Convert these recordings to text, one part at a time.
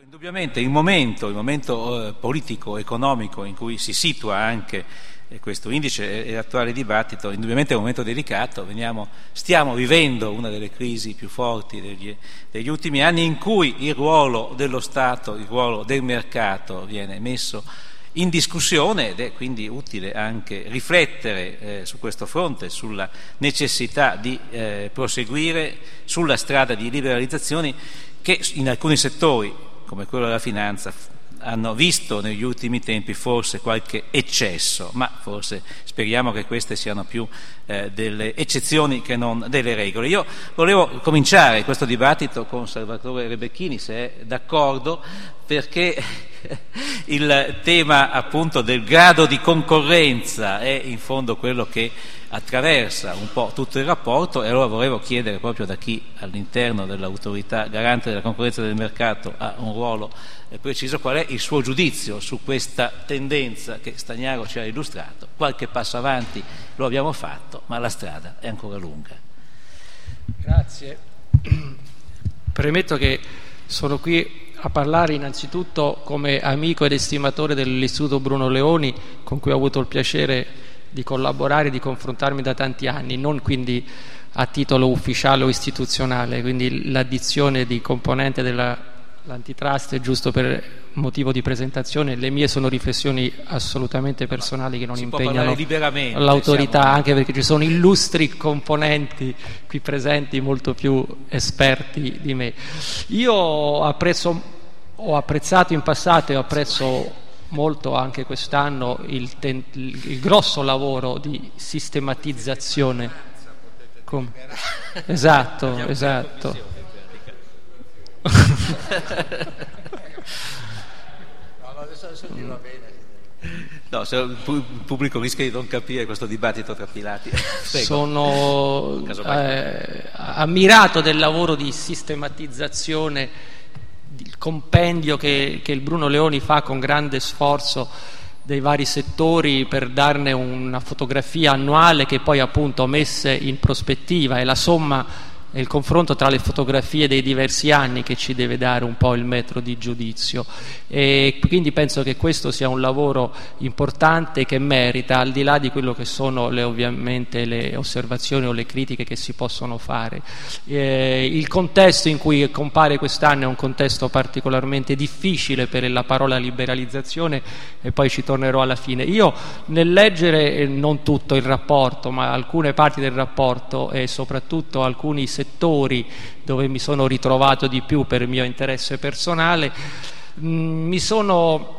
Indubbiamente il momento, il momento eh, politico, economico in cui si situa anche eh, questo indice e l'attuale dibattito, indubbiamente è un momento delicato, Veniamo, stiamo vivendo una delle crisi più forti degli, degli, ultimi anni in cui il ruolo dello Stato, il ruolo del mercato viene messo in discussione ed è quindi utile anche riflettere eh, su questo fronte, sulla necessità di eh, proseguire sulla strada di liberalizzazioni che in alcuni settori come quello della finanza hanno visto negli ultimi tempi forse qualche eccesso, ma forse speriamo che queste siano più eh, delle eccezioni che non delle regole. Io volevo cominciare questo dibattito con Salvatore Rebecchini, se è d'accordo, perché il tema appunto del grado di concorrenza è in fondo quello che attraversa un po' tutto il rapporto e allora volevo chiedere proprio da chi all'interno dell'autorità garante della concorrenza del mercato ha un ruolo eh, preciso qual è il suo giudizio su questa tendenza che Stagnaro ci ha illustrato. Qualche passo avanti lo abbiamo fatto, ma la strada è ancora lunga. Grazie. Premetto che sono qui a parlare innanzitutto come amico ed estimatore dell'Istituto Bruno Leoni, con cui ho avuto il piacere di collaborare, di confrontarmi da tanti anni, non quindi a titolo ufficiale o istituzionale, quindi l'addizione di componente dell'antitrust è giusto per motivo di presentazione, le mie sono riflessioni assolutamente personali che non si impegnano l'autorità, siamo... anche perché ci sono illustri componenti qui presenti molto più esperti di me. Io apprezzo, ho apprezzato in passato e apprezzo molto anche quest'anno il, ten- il grosso lavoro di sistematizzazione. Com- esatto, esatto. no, adesso, adesso va bene. No, se il pubblico rischia di non capire questo dibattito tra filati. Sono eh, ammirato del lavoro di sistematizzazione il compendio che, che il Bruno Leoni fa con grande sforzo dei vari settori per darne una fotografia annuale che poi appunto messe in prospettiva è la somma è il confronto tra le fotografie dei diversi anni che ci deve dare un po' il metro di giudizio. E quindi penso che questo sia un lavoro importante che merita al di là di quello che sono le, ovviamente le osservazioni o le critiche che si possono fare. Eh, il contesto in cui compare quest'anno è un contesto particolarmente difficile per la parola liberalizzazione e poi ci tornerò alla fine. Io nel leggere non tutto il rapporto ma alcune parti del rapporto e soprattutto alcuni settori dove mi sono ritrovato di più per mio interesse personale, mm, mi sono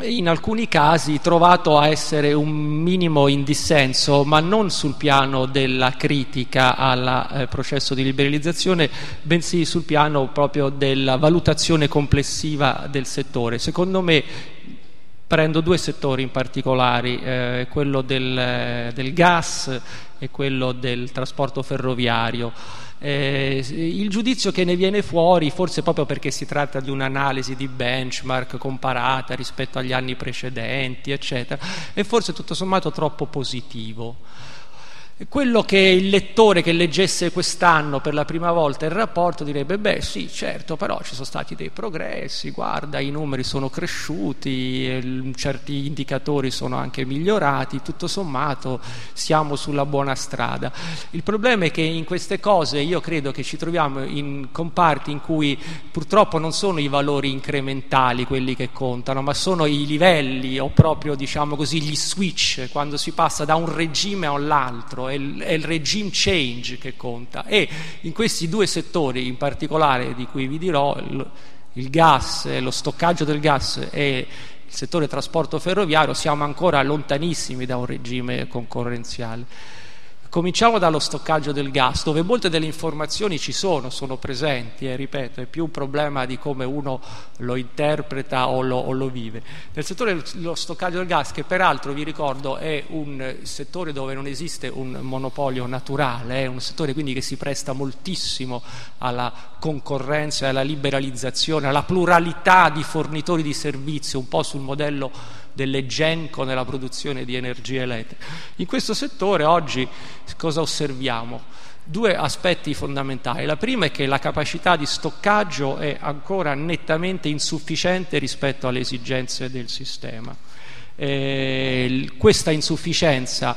in alcuni casi trovato a essere un minimo in dissenso, ma non sul piano della critica al eh, processo di liberalizzazione, bensì sul piano proprio della valutazione complessiva del settore. Secondo me prendo due settori in particolare, eh, quello del, del gas e quello del trasporto ferroviario. Eh, il giudizio che ne viene fuori, forse proprio perché si tratta di un'analisi di benchmark comparata rispetto agli anni precedenti, eccetera, è forse tutto sommato troppo positivo. Quello che il lettore che leggesse quest'anno per la prima volta il rapporto direbbe, beh sì, certo, però ci sono stati dei progressi, guarda, i numeri sono cresciuti, certi indicatori sono anche migliorati, tutto sommato siamo sulla buona strada. Il problema è che in queste cose io credo che ci troviamo in comparti in cui purtroppo non sono i valori incrementali quelli che contano, ma sono i livelli o proprio diciamo così gli switch, quando si passa da un regime all'altro è il, è il regime change che conta e in questi due settori in particolare di cui vi dirò, il, il gas, lo stoccaggio del gas e il settore trasporto ferroviario, siamo ancora lontanissimi da un regime concorrenziale. Cominciamo dallo stoccaggio del gas, dove molte delle informazioni ci sono, sono presenti, e eh, ripeto, è più un problema di come uno lo interpreta o lo, o lo, vive. Nel settore dello stoccaggio del gas, che peraltro vi ricordo è un settore dove non esiste un monopolio naturale, è un settore quindi che si presta moltissimo alla concorrenza, alla liberalizzazione, alla pluralità di fornitori di servizi, un po' sul modello delle Genco nella produzione di energia elettrica. In questo settore oggi cosa osserviamo? due aspetti fondamentali. La prima è che la capacità di stoccaggio è ancora nettamente insufficiente rispetto alle esigenze del sistema. Eh, questa insufficienza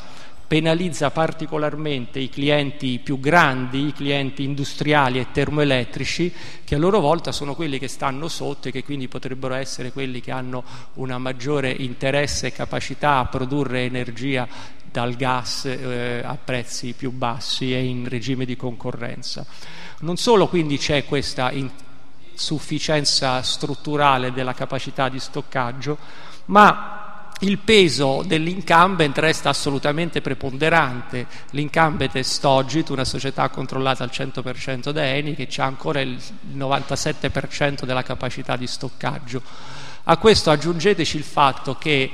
penalizza particolarmente i clienti più grandi, i clienti industriali e termoelettrici, che a loro volta sono quelli che stanno sotto e che quindi potrebbero essere quelli che hanno una maggiore interesse e capacità a produrre energia dal gas eh, a prezzi più bassi e in regime di concorrenza. Non solo quindi c'è questa insufficienza strutturale della capacità di stoccaggio, ma il peso dell'incumbent resta assolutamente preponderante. L'incumbent è Stogit, una società controllata al 100% da Eni, che ha ancora il 97% della capacità di stoccaggio. A questo aggiungeteci il fatto che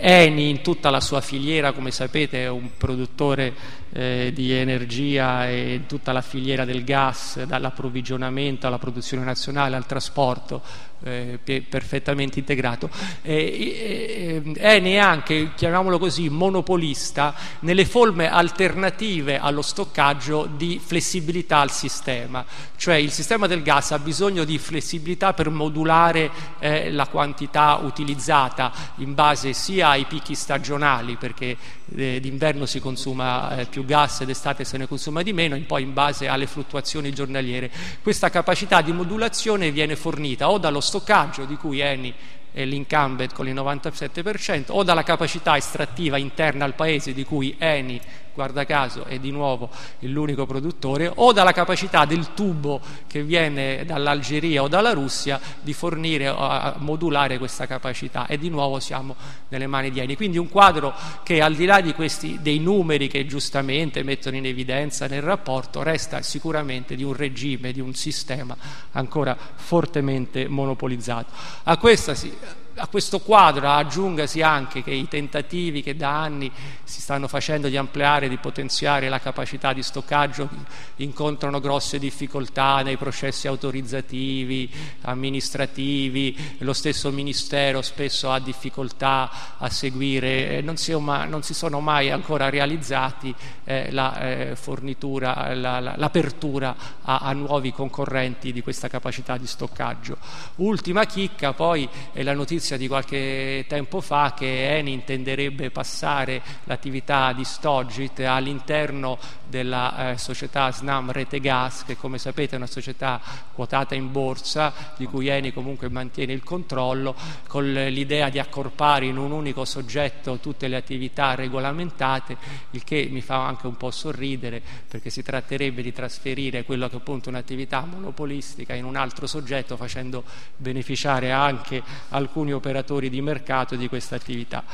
Eni in tutta la sua filiera, come sapete, è un produttore eh, di energia e tutta la filiera del gas, dall'approvvigionamento alla produzione nazionale al trasporto, eh, perfettamente integrato. Eh, eh, è neanche, chiamiamolo così, monopolista nelle forme alternative allo stoccaggio di flessibilità al sistema, cioè il sistema del gas ha bisogno di flessibilità per modulare eh, la quantità utilizzata in base sia ai picchi stagionali, perché eh, d'inverno si consuma eh, più gas d'estate se ne consuma di meno, poi in base alle fluttuazioni giornaliere. Questa capacità di modulazione viene fornita o dallo stoccaggio di cui Eni è l'incumbent con il 97% o dalla capacità estrattiva interna al paese di cui Eni guarda caso è di nuovo l'unico produttore, o dalla capacità del tubo che viene dall'Algeria o dalla Russia di fornire o modulare questa capacità e di nuovo siamo nelle mani di Eni. Quindi un quadro che al di là di questi, dei numeri che giustamente mettono in evidenza nel rapporto resta sicuramente di un regime, di un sistema ancora fortemente monopolizzato. A questa si a questo quadro aggiungasi anche che i tentativi che da anni si stanno facendo di ampliare, di potenziare la capacità di stoccaggio incontrano grosse difficoltà nei processi autorizzativi, amministrativi, lo stesso Ministero spesso ha difficoltà a seguire, non si, non si sono mai ancora realizzati eh, la eh, fornitura, la, la, l'apertura a, a nuovi concorrenti di questa capacità di stoccaggio. Ultima chicca poi è la notizia notizia di qualche tempo fa che Eni intenderebbe passare l'attività di Stogit all'interno della eh, società Snam Rete Gas, che come sapete è una società quotata in borsa, di cui Eni comunque mantiene il controllo, con l'idea di accorpare in un unico soggetto tutte le attività regolamentate, il che mi fa anche un po' sorridere, perché si tratterebbe di trasferire quello che è appunto un'attività monopolistica in un altro soggetto, facendo beneficiare anche alcuni operatori di mercato di questa attività.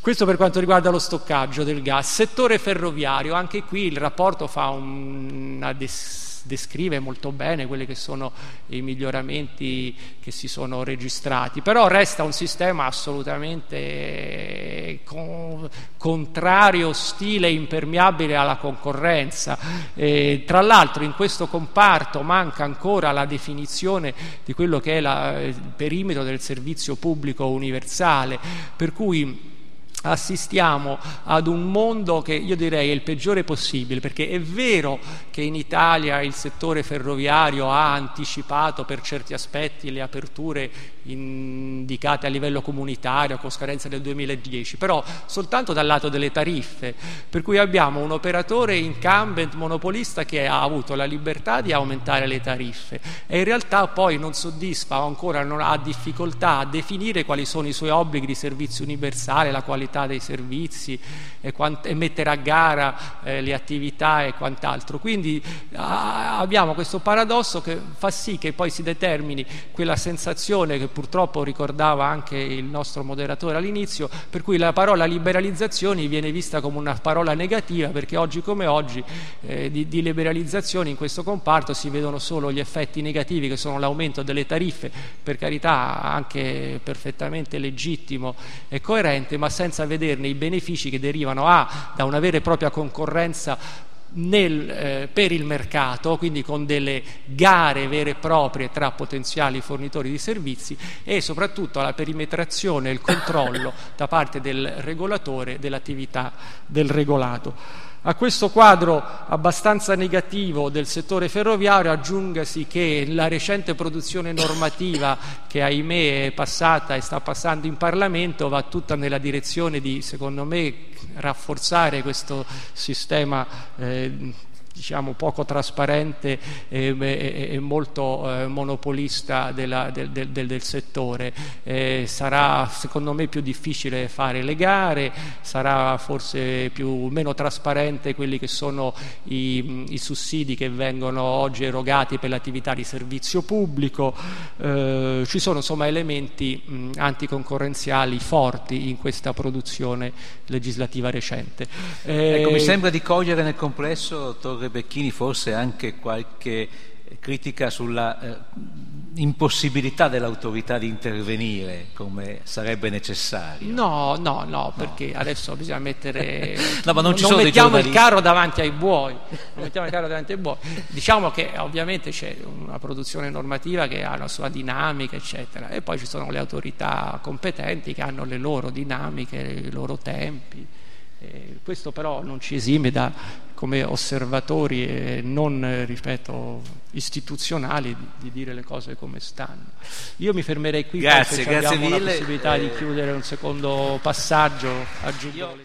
Questo per quanto riguarda lo stoccaggio del gas. Settore ferroviario, anche qui il rapporto fa una descrizione descrive molto bene quelli che sono i miglioramenti che si sono registrati, però resta un sistema assolutamente con, contrario, ostile, impermeabile alla concorrenza. E, tra l'altro in questo comparto manca ancora la definizione di quello che è la, il perimetro del servizio pubblico universale, per cui assistiamo ad un mondo che io direi è il peggiore possibile, perché è vero che in Italia il settore ferroviario ha anticipato per certi aspetti le aperture indicate a livello comunitario con scadenza del 2010, però soltanto dal lato delle tariffe, per cui abbiamo un operatore incumbent monopolista che ha avuto la libertà di aumentare le tariffe e in realtà poi non soddisfa o ancora non ha difficoltà a definire quali sono i suoi obblighi di servizio universale, la qualità dei servizi e, quant- e mettere a gara eh, le attività e quant'altro. Quindi ah, abbiamo questo paradosso che fa sì che poi si determini quella sensazione che purtroppo ricordava anche il nostro moderatore all'inizio, per cui la parola liberalizzazioni viene vista come una parola negativa perché oggi come oggi eh, di, di liberalizzazioni in questo comparto si vedono solo gli effetti negativi che sono l'aumento delle tariffe, per carità anche perfettamente legittimo e coerente, ma senza vederne i benefici che derivano A da una vera e propria concorrenza nel, eh, per il mercato, quindi con delle gare vere e proprie tra potenziali fornitori di servizi e soprattutto alla perimetrazione e il controllo da parte del regolatore dell'attività del regolato. A questo quadro abbastanza negativo del settore ferroviario aggiungasi che la recente produzione normativa che ahimè è passata e sta passando in Parlamento va tutta nella direzione di, secondo me, rafforzare questo sistema eh, diciamo, poco trasparente e, e, e molto eh, monopolista della, del, del, del, settore. Eh, sarà secondo me più difficile fare le gare, sarà forse più, meno trasparente quelli che sono i, i, sussidi che vengono oggi erogati per l'attività di servizio pubblico. Eh, ci sono insomma elementi mh, anticoncorrenziali forti in questa produzione legislativa recente. ecco, mi sembra di cogliere nel complesso Torre Becchini forse anche qualche critica sulla eh, impossibilità dell'autorità di intervenire come sarebbe necessario. No, no, no, perché no. adesso bisogna mettere... no, ma non, ci non sono mettiamo il carro davanti ai buoi. Non mettiamo il carro davanti ai buoi. Diciamo che ovviamente c'è una produzione normativa che ha la sua dinamica, eccetera, e poi ci sono le autorità competenti che hanno le loro dinamiche, i loro tempi. Eh, questo però non ci esime da, come osservatori e non, ripeto, istituzionali di, di, dire le cose come stanno. Io mi fermerei qui, grazie, grazie abbiamo mille. la possibilità eh... di chiudere un secondo passaggio aggiungo.